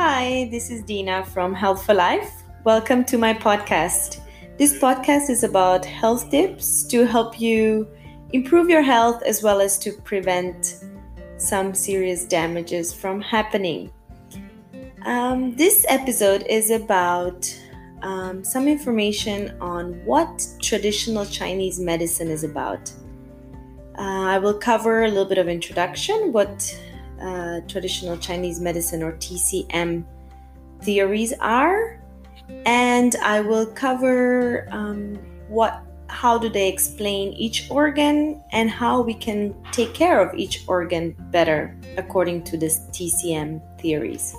Hi, this is Dina from Health for Life. Welcome to my podcast. This podcast is about health tips to help you improve your health as well as to prevent some serious damages from happening. Um, this episode is about um, some information on what traditional Chinese medicine is about. Uh, I will cover a little bit of introduction, what uh, traditional Chinese medicine or TCM theories are, and I will cover um, what how do they explain each organ and how we can take care of each organ better according to this TCM theories.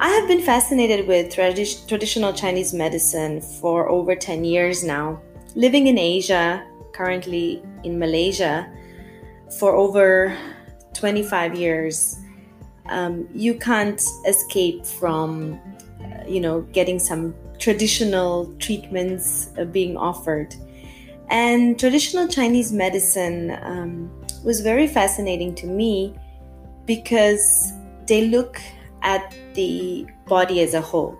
I have been fascinated with tradi- traditional Chinese medicine for over 10 years now. Living in Asia, currently in Malaysia, for over 25 years, um, you can't escape from, you know, getting some traditional treatments uh, being offered. And traditional Chinese medicine um, was very fascinating to me because they look at the body as a whole.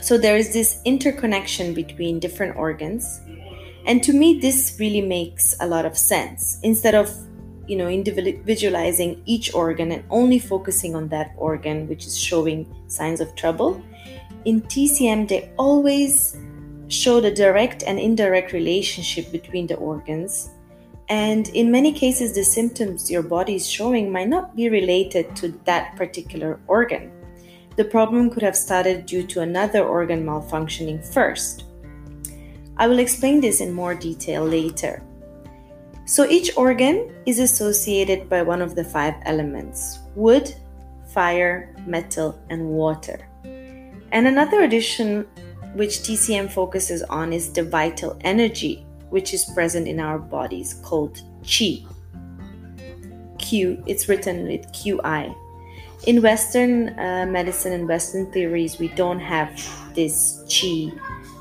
So there is this interconnection between different organs. And to me, this really makes a lot of sense. Instead of you know individualizing each organ and only focusing on that organ which is showing signs of trouble. In tcm they always show the direct and indirect relationship between the organs. And in many cases the symptoms your body is showing might not be related to that particular organ. The problem could have started due to another organ malfunctioning first. I will explain this in more detail later so each organ is associated by one of the five elements wood, fire, metal, and water. And another addition which TCM focuses on is the vital energy which is present in our bodies called qi. Q, it's written with QI. In Western uh, medicine and Western theories, we don't have this qi.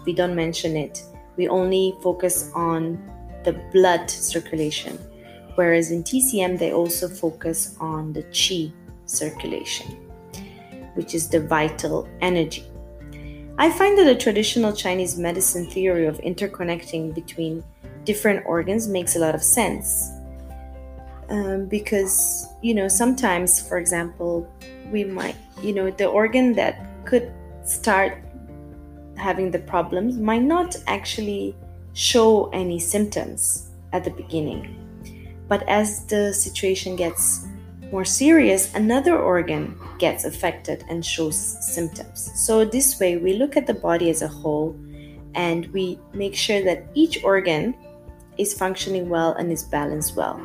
We don't mention it. We only focus on the blood circulation, whereas in TCM they also focus on the chi circulation, which is the vital energy. I find that the traditional Chinese medicine theory of interconnecting between different organs makes a lot of sense. Um, because, you know, sometimes, for example, we might, you know, the organ that could start having the problems might not actually show any symptoms at the beginning. But as the situation gets more serious, another organ gets affected and shows symptoms. So, this way, we look at the body as a whole and we make sure that each organ is functioning well and is balanced well.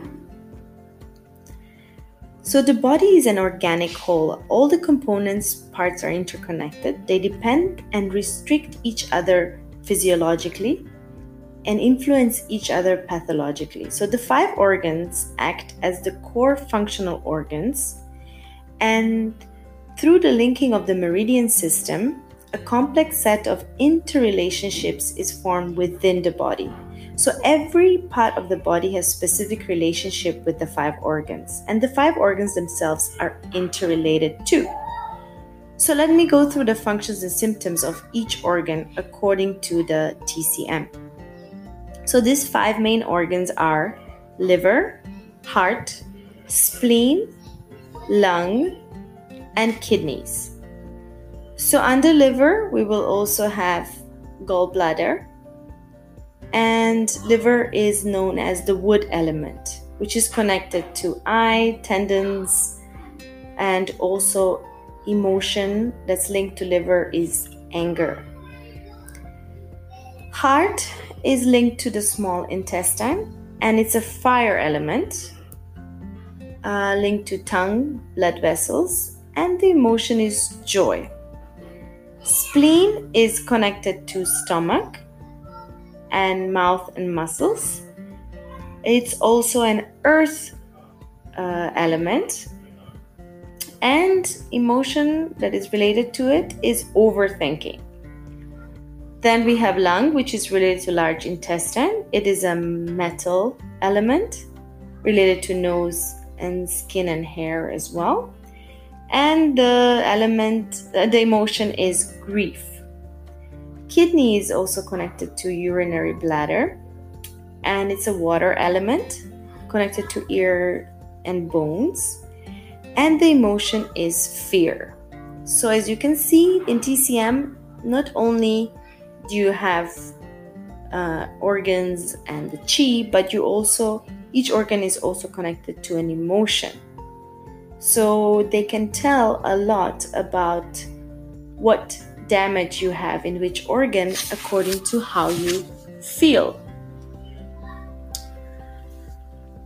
So, the body is an organic whole. All the components, parts are interconnected. They depend and restrict each other physiologically and influence each other pathologically. So the five organs act as the core functional organs, and through the linking of the meridian system, a complex set of interrelationships is formed within the body. So every part of the body has specific relationship with the five organs, and the five organs themselves are interrelated too. So let me go through the functions and symptoms of each organ according to the TCM. So these five main organs are liver, heart, spleen, lung, and kidneys. So under liver, we will also have gallbladder. And liver is known as the wood element, which is connected to eye, tendons, and also emotion that's linked to liver is anger. Heart is linked to the small intestine and it's a fire element uh, linked to tongue, blood vessels, and the emotion is joy. Spleen is connected to stomach and mouth and muscles. It's also an earth uh, element, and emotion that is related to it is overthinking. Then we have lung, which is related to large intestine. It is a metal element related to nose and skin and hair as well. And the element, uh, the emotion is grief. Kidney is also connected to urinary bladder and it's a water element connected to ear and bones. And the emotion is fear. So, as you can see in TCM, not only you have uh, organs and the chi, but you also, each organ is also connected to an emotion. So, they can tell a lot about what damage you have in which organ according to how you feel.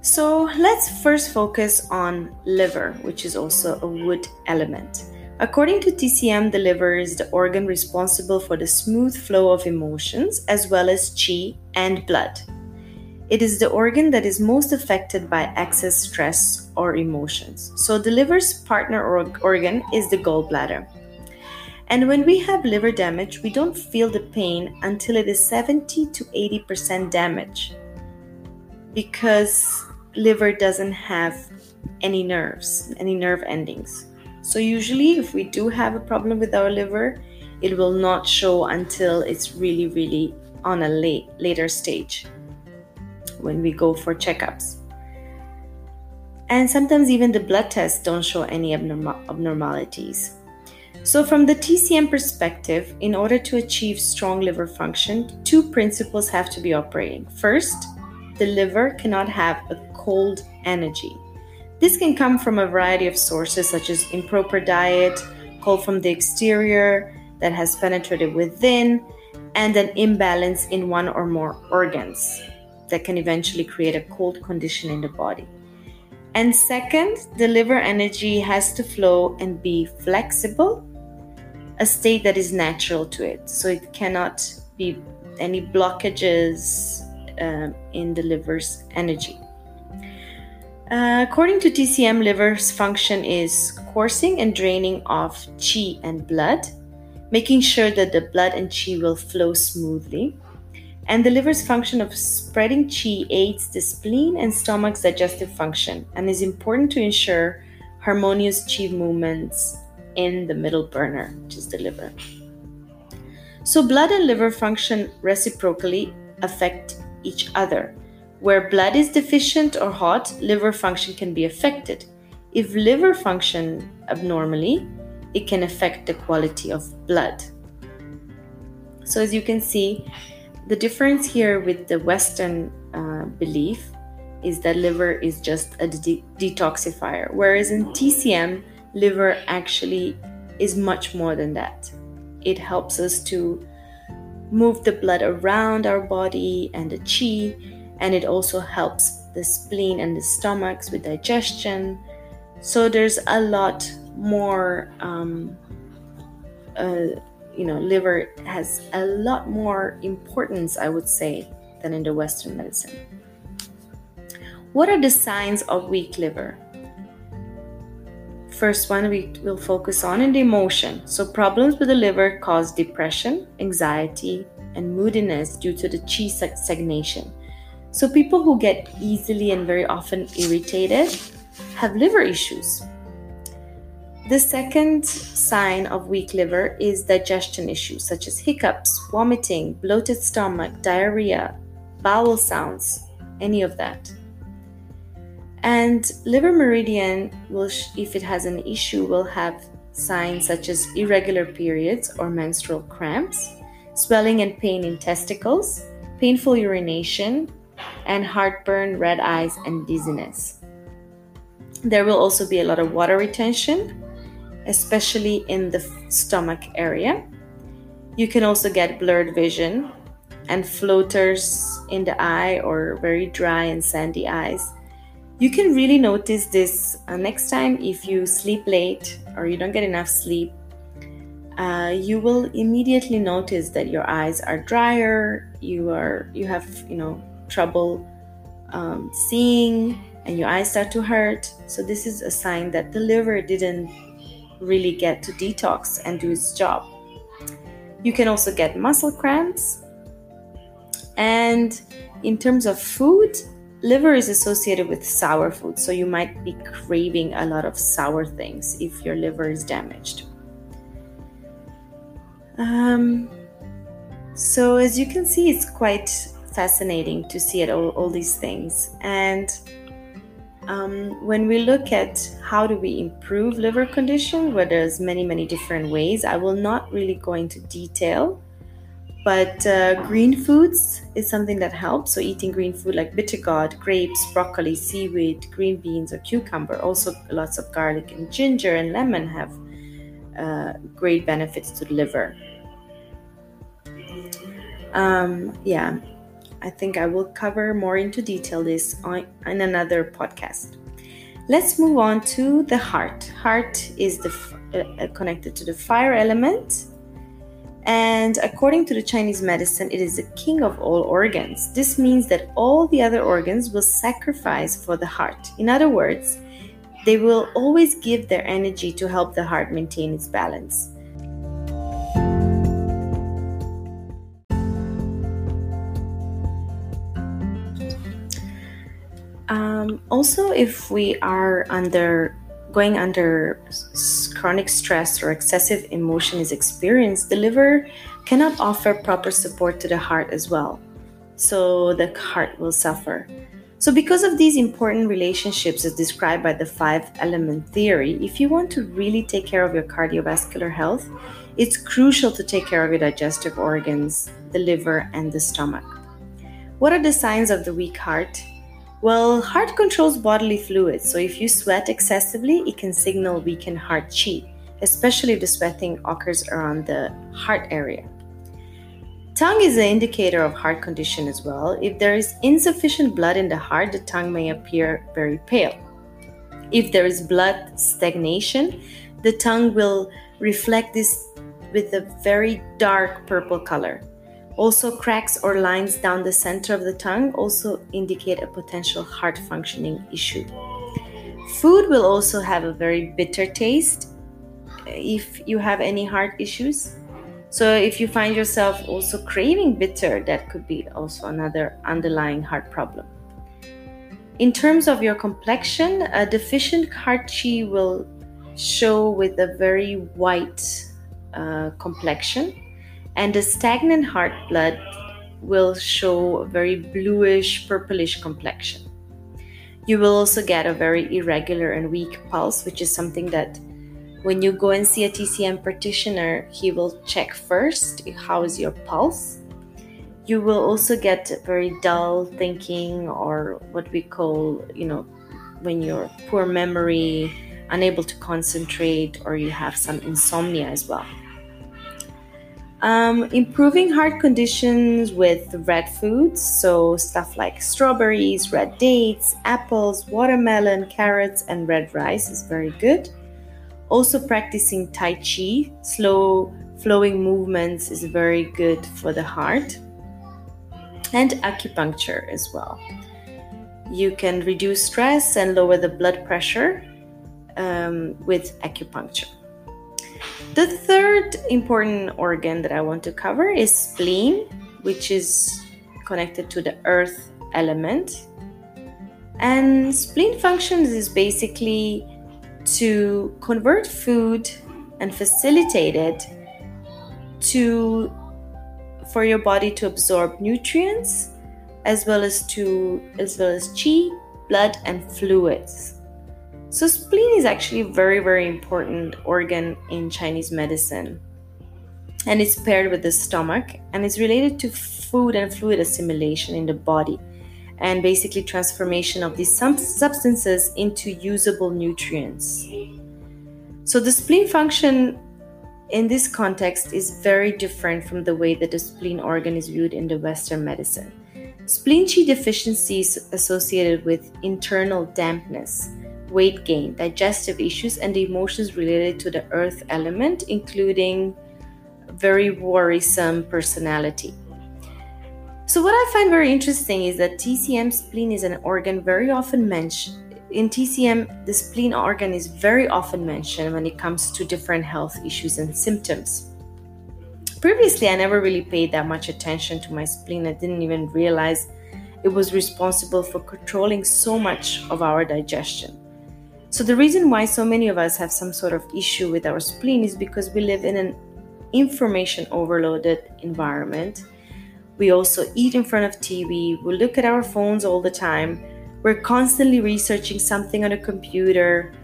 So let's first focus on liver, which is also a wood element. According to TCM, the liver is the organ responsible for the smooth flow of emotions as well as chi and blood. It is the organ that is most affected by excess stress or emotions. So, the liver's partner organ is the gallbladder. And when we have liver damage, we don't feel the pain until it is 70 to 80% damage because liver doesn't have any nerves, any nerve endings. So, usually, if we do have a problem with our liver, it will not show until it's really, really on a late, later stage when we go for checkups. And sometimes even the blood tests don't show any abnormal- abnormalities. So, from the TCM perspective, in order to achieve strong liver function, two principles have to be operating. First, the liver cannot have a cold energy. This can come from a variety of sources, such as improper diet, cold from the exterior that has penetrated within, and an imbalance in one or more organs that can eventually create a cold condition in the body. And second, the liver energy has to flow and be flexible, a state that is natural to it. So it cannot be any blockages uh, in the liver's energy. Uh, according to TCM, liver's function is coursing and draining of chi and blood, making sure that the blood and chi will flow smoothly. And the liver's function of spreading chi aids the spleen and stomach's digestive function and is important to ensure harmonious chi movements in the middle burner, which is the liver. So, blood and liver function reciprocally affect each other. Where blood is deficient or hot, liver function can be affected. If liver function abnormally, it can affect the quality of blood. So, as you can see, the difference here with the Western uh, belief is that liver is just a de- detoxifier, whereas in TCM, liver actually is much more than that. It helps us to move the blood around our body and the chi and it also helps the spleen and the stomachs with digestion. So there's a lot more, um, uh, you know, liver has a lot more importance, I would say, than in the Western medicine. What are the signs of weak liver? First one we will focus on in the emotion. So problems with the liver cause depression, anxiety, and moodiness due to the chi stagnation. So, people who get easily and very often irritated have liver issues. The second sign of weak liver is digestion issues such as hiccups, vomiting, bloated stomach, diarrhea, bowel sounds, any of that. And liver meridian will, if it has an issue, will have signs such as irregular periods or menstrual cramps, swelling and pain in testicles, painful urination, and heartburn, red eyes, and dizziness. There will also be a lot of water retention, especially in the stomach area. You can also get blurred vision and floaters in the eye or very dry and sandy eyes. You can really notice this uh, next time if you sleep late or you don't get enough sleep. Uh, you will immediately notice that your eyes are drier. You are you have you know trouble um, seeing and your eyes start to hurt. So, this is a sign that the liver didn't really get to detox and do its job. You can also get muscle cramps. And in terms of food, liver is associated with sour food, so you might be craving a lot of sour things if your liver is damaged. Um, so, as you can see, it's quite fascinating to see it all, all these things. And um, when we look at how do we improve liver condition, where there's many, many different ways, I will not really go into detail but uh, green foods is something that helps. So eating green food like bitter gourd, grapes, broccoli, seaweed, green beans, or cucumber. Also, lots of garlic and ginger and lemon have uh, great benefits to the liver. Um, yeah, I think I will cover more into detail this on, in another podcast. Let's move on to the heart. Heart is the, uh, connected to the fire element and according to the Chinese medicine, it is the king of all organs. This means that all the other organs will sacrifice for the heart. In other words, they will always give their energy to help the heart maintain its balance. Also, if we are under going under chronic stress or excessive emotion is experienced, the liver cannot offer proper support to the heart as well. So the heart will suffer. So, because of these important relationships as described by the five element theory, if you want to really take care of your cardiovascular health, it's crucial to take care of your digestive organs, the liver, and the stomach. What are the signs of the weak heart? Well, heart controls bodily fluids, so if you sweat excessively, it can signal weakened heart chi, especially if the sweating occurs around the heart area. Tongue is an indicator of heart condition as well. If there is insufficient blood in the heart, the tongue may appear very pale. If there is blood stagnation, the tongue will reflect this with a very dark purple color. Also, cracks or lines down the center of the tongue also indicate a potential heart functioning issue. Food will also have a very bitter taste if you have any heart issues. So, if you find yourself also craving bitter, that could be also another underlying heart problem. In terms of your complexion, a deficient heart chi will show with a very white uh, complexion and the stagnant heart blood will show a very bluish purplish complexion. You will also get a very irregular and weak pulse, which is something that when you go and see a TCM practitioner, he will check first how is your pulse. You will also get very dull thinking or what we call, you know, when you're poor memory, unable to concentrate, or you have some insomnia as well. Um, improving heart conditions with red foods, so stuff like strawberries, red dates, apples, watermelon, carrots, and red rice is very good. Also, practicing Tai Chi, slow flowing movements, is very good for the heart. And acupuncture as well. You can reduce stress and lower the blood pressure um, with acupuncture. The third important organ that I want to cover is spleen, which is connected to the earth element. And spleen functions is basically to convert food and facilitate it to for your body to absorb nutrients as well as to as well as chi, blood and fluids. So, spleen is actually a very, very important organ in Chinese medicine. And it's paired with the stomach and it's related to food and fluid assimilation in the body and basically transformation of these substances into usable nutrients. So, the spleen function in this context is very different from the way that the spleen organ is viewed in the Western medicine. Spleen chi deficiency is associated with internal dampness weight gain, digestive issues, and the emotions related to the earth element, including very worrisome personality. So, what I find very interesting is that TCM spleen is an organ very often mentioned. In TCM, the spleen organ is very often mentioned when it comes to different health issues and symptoms. Previously, I never really paid that much attention to my spleen. I didn't even realize it was responsible for controlling so much of our digestion. So, the reason why so many of us have some sort of issue with our spleen is because we live in an information overloaded environment. We also eat in front of TV, we look at our phones all the time, we're constantly researching something on a computer,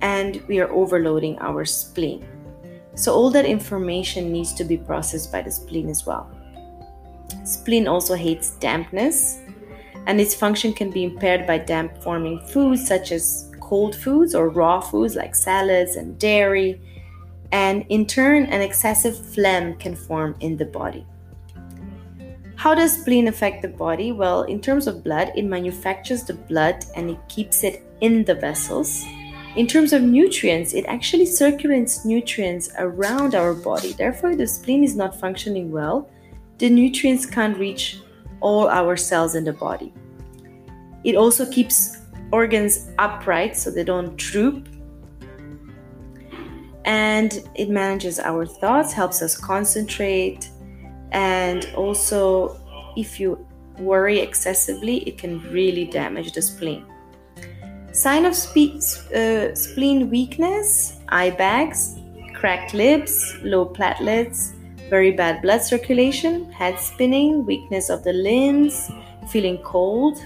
and we are overloading our spleen. So, all that information needs to be processed by the spleen as well. Spleen also hates dampness, and its function can be impaired by damp forming foods such as cold foods or raw foods like salads and dairy. And in turn, an excessive phlegm can form in the body. How does spleen affect the body? Well, in terms of blood, it manufactures the blood and it keeps it in the vessels. In terms of nutrients, it actually circulates nutrients around our body. Therefore, the spleen is not functioning well the nutrients can't reach all our cells in the body. It also keeps organs upright so they don't droop. And it manages our thoughts, helps us concentrate, and also, if you worry excessively, it can really damage the spleen. Sign of spe- uh, spleen weakness, eye bags, cracked lips, low platelets, very bad blood circulation, head spinning, weakness of the limbs, feeling cold,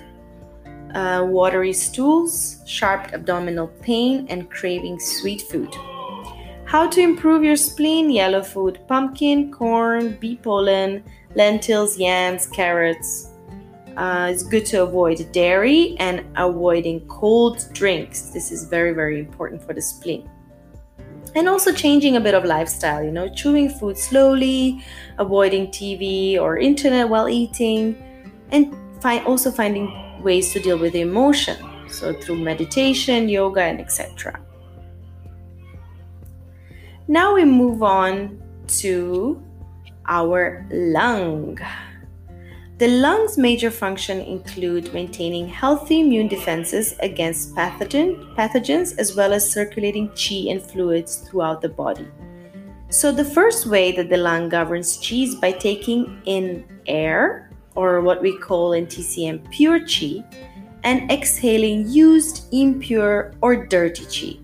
uh, watery stools, sharp abdominal pain, and craving sweet food. How to improve your spleen? Yellow food, pumpkin, corn, bee pollen, lentils, yams, carrots. Uh, it's good to avoid dairy and avoiding cold drinks. This is very, very important for the spleen and also changing a bit of lifestyle you know chewing food slowly avoiding tv or internet while eating and find also finding ways to deal with emotion. So through meditation yoga and etc now we move on to our lung. The lungs' major function include maintaining healthy immune defenses against pathogen, pathogens as well as circulating qi and fluids throughout the body. So the first way that the lung governs qi is by taking in air or what we call in TCM pure qi and exhaling used, impure or dirty qi.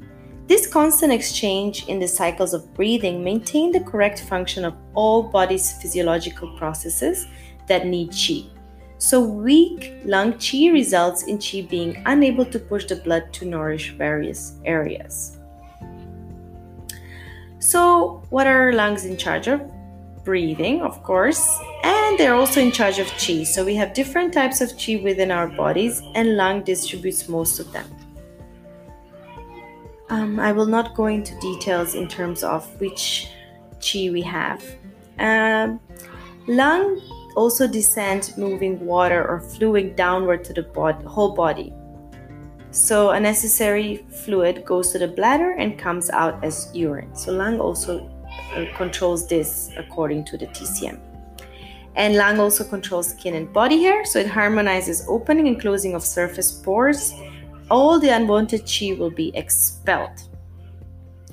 This constant exchange in the cycles of breathing maintain the correct function of all body's physiological processes that need qi. So, weak lung qi results in qi being unable to push the blood to nourish various areas. So, what are lungs in charge of? Breathing, of course, and they're also in charge of qi. So, we have different types of qi within our bodies, and lung distributes most of them. Um, I will not go into details in terms of which qi we have. Um, lung also descends moving water or fluid downward to the bod- whole body. So a necessary fluid goes to the bladder and comes out as urine. So lung also Um, controls this according to the TCM. And lung also controls skin and body hair, so it harmonizes opening and closing of surface pores. All the unwanted qi will be expelled.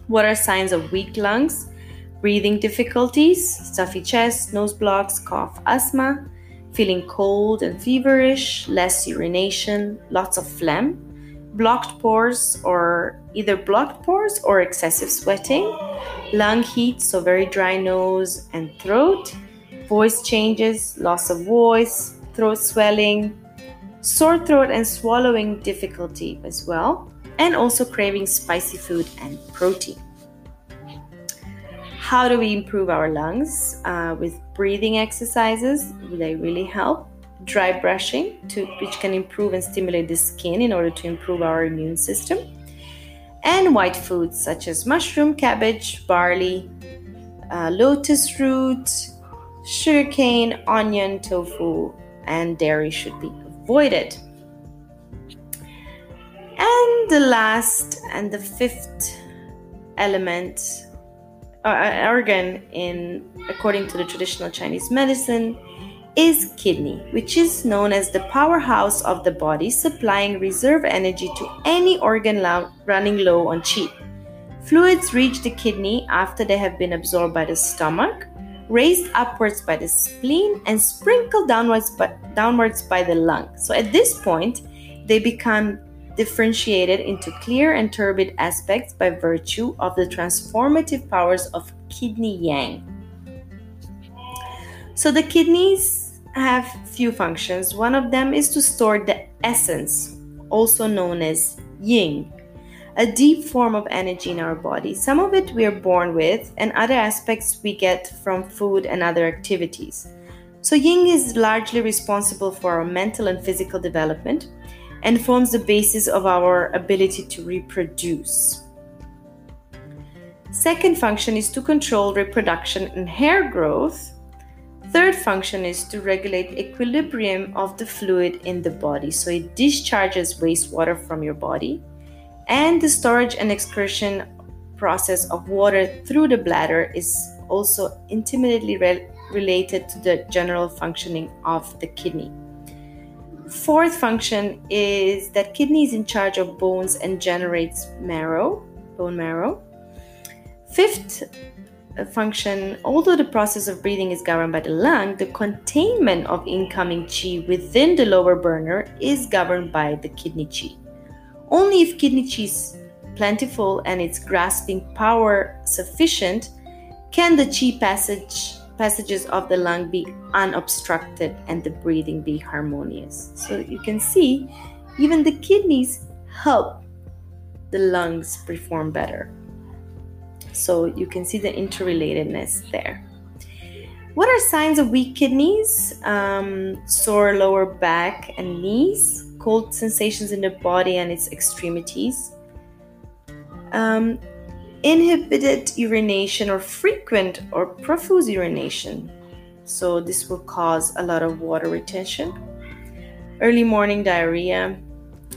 What are signs of weak lungs? breathing difficulties, stuffy chest, nose blocks, cough, asthma, feeling cold and feverish, less urination, lots of phlegm, blocked pores or either blocked pores or excessive sweating, lung heat, so very dry nose and throat, voice changes, loss of voice, throat swelling, sore throat and swallowing difficulty as well, and also craving spicy food and protein. How do we improve our lungs? Uh, with breathing exercises, they really help. Dry brushing, to, which can improve and stimulate the skin in order to improve our immune system. And white foods such as mushroom, cabbage, barley, uh, lotus root, sugarcane, onion, tofu, and dairy should be avoided. And the last and the fifth element uh, organ in according to the traditional Chinese medicine is kidney, which is known as the powerhouse of the body, supplying reserve energy to any organ lo- running low on qi. Fluids reach the kidney after they have been absorbed by the stomach, raised upwards by the spleen, and sprinkled downwards by, downwards by the lung. So at this point, they become differentiated into clear and turbid aspects by virtue of the transformative powers of kidney yang. So the kidneys have few functions. One of them is to store the essence, also known as yin, a deep form of energy in our body. Some of it we are born with, and other aspects we get from food and other activities. So, yin is largely responsible for our mental and physical development and forms the basis of our ability to reproduce. Second function is to control reproduction and hair growth. Third function is to regulate equilibrium of the fluid in the body. So it discharges wastewater from your body and the storage and excretion process of water through the bladder is also intimately re- related to the general functioning of the kidney. Fourth function is that kidney is in charge of bones and generates marrow, bone marrow. Fifth function, although the process of breathing is governed by the lung, the containment of incoming qi within the lower burner is governed by the kidney qi. Only if kidney qi is plentiful and its grasping power sufficient can the qi passage passages of the lung be unobstructed and the breathing be harmonious. So you can see even the kidneys help the lungs perform better. So you can see the interrelatedness there. What are signs of weak kidneys? Um, sore lower back and knees, cold sensations in the body and its extremities, um, inhibited urination or frequent or profuse urination. So, this will cause a lot of water retention. Early morning diarrhea,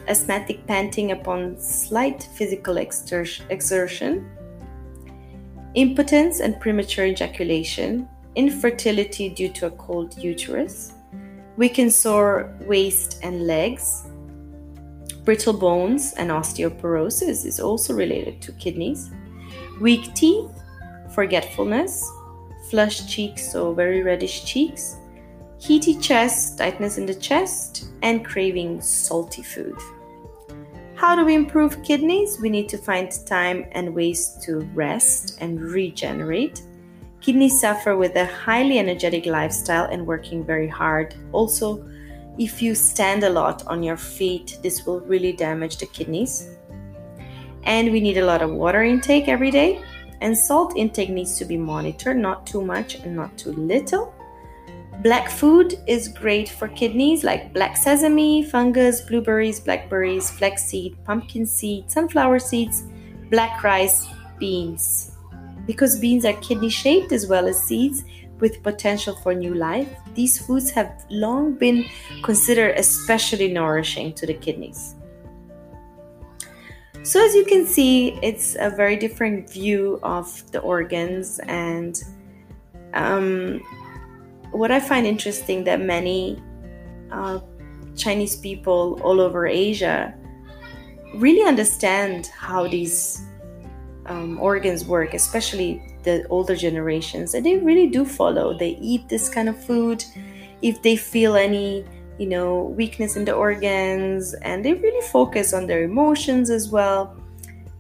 asthmatic panting upon slight physical exertion, impotence and premature ejaculation, infertility due to a cold uterus, weakened sore waist and legs. Brittle bones and osteoporosis is also related to kidneys. Weak teeth, forgetfulness, flushed cheeks, so very reddish cheeks, heaty chest, tightness in the chest, and craving salty food. How do we improve kidneys? We need to find time and ways to rest and regenerate Kidneys suffer with a highly energetic lifestyle and working very hard. Also, if you stand a lot on your feet, this will really damage the kidneys. And we need a lot of water intake every day. And salt intake needs to be monitored, not too much and not too little. Black food is great for kidneys like black sesame, fungus, blueberries, blackberries, flaxseed, pumpkin seed, sunflower seeds, black rice, beans. Because beans are kidney shaped as well as seeds with potential for new life, these foods have long been considered especially nourishing to the kidneys. So, as you can see, it's a very different view of the organs, and um, what I find interesting that many uh, Chinese people all over Asia really understand how these um, organs work, especially the older generations, and they really do follow. They eat this kind of food if they feel any, you know, weakness in the organs, and they really focus on their emotions as well.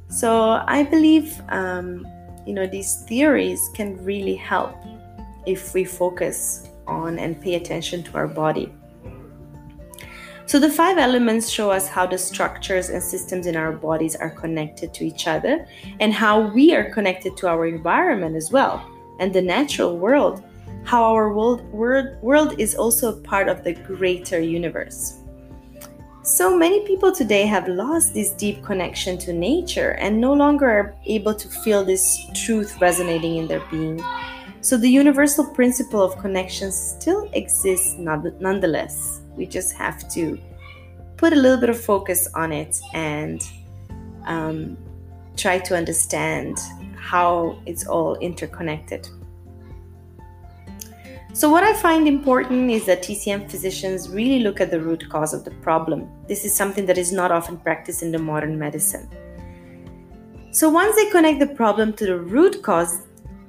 So I believe, um, you know, these theories can really help if we focus on and pay attention to our body. So the five elements show us how the structures and systems in our bodies are connected to each other and how we are connected to our environment as well and the natural world. How our world, world, world is also part of the greater universe. So many people today have lost this deep connection to nature and no longer are able to feel this truth resonating in their being. So the universal principle of connection still exists nonetheless. We just have to put a little bit of focus on it and um, try to understand how it's all interconnected. So, what I find important is that TCM physicians really look at the root cause of the problem. This is something that is not often practiced in the modern medicine. So, once they connect the problem to the root cause,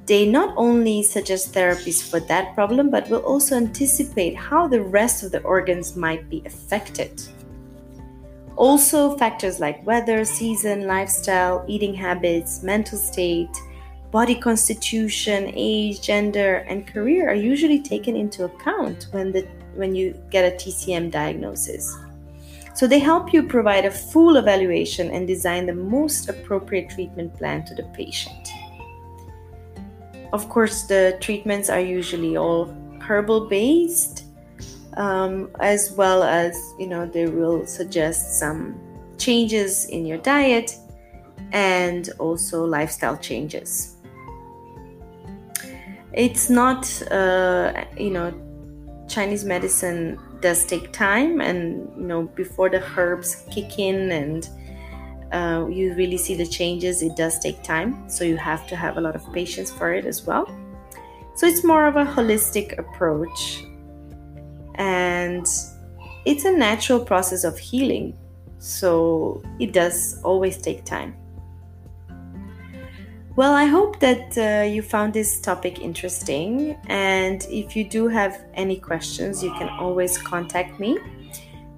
They not only suggest therapies for that problem, but will also anticipate how the rest of the organs might be affected. Also, factors like weather, season, lifestyle, eating habits, mental state, body constitution, age, gender, and career are usually taken into account when, the, when you get a TCM diagnosis. So they help you provide a full evaluation and design the most appropriate treatment plan to the patient. Of course, the treatments are usually all herbal based, um, as well as, you know, they will suggest some changes in your diet and also lifestyle changes. It's not, uh, you know, Chinese medicine does take time, and you know, before the herbs kick in and uh, you really see the changes, it does take time. So you have to have a lot of patience for it as well. So it's more of a holistic approach, and it's a natural process of healing. So it does always take time. Well, I hope that uh, you found this topic interesting. And if you do have any questions, you can always contact me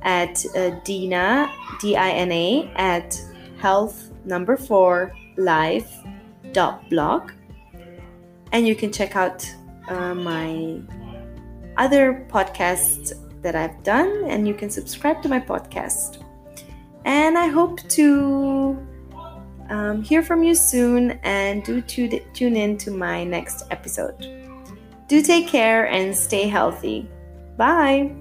at uh, Dina, D I N A, at health number four live dot blog. And you can check out uh, my other podcasts that I've done, and you can subscribe to my podcast. And I hope to um, hear from you soon and do tune in to my next episode. Do take care and stay healthy. Bye.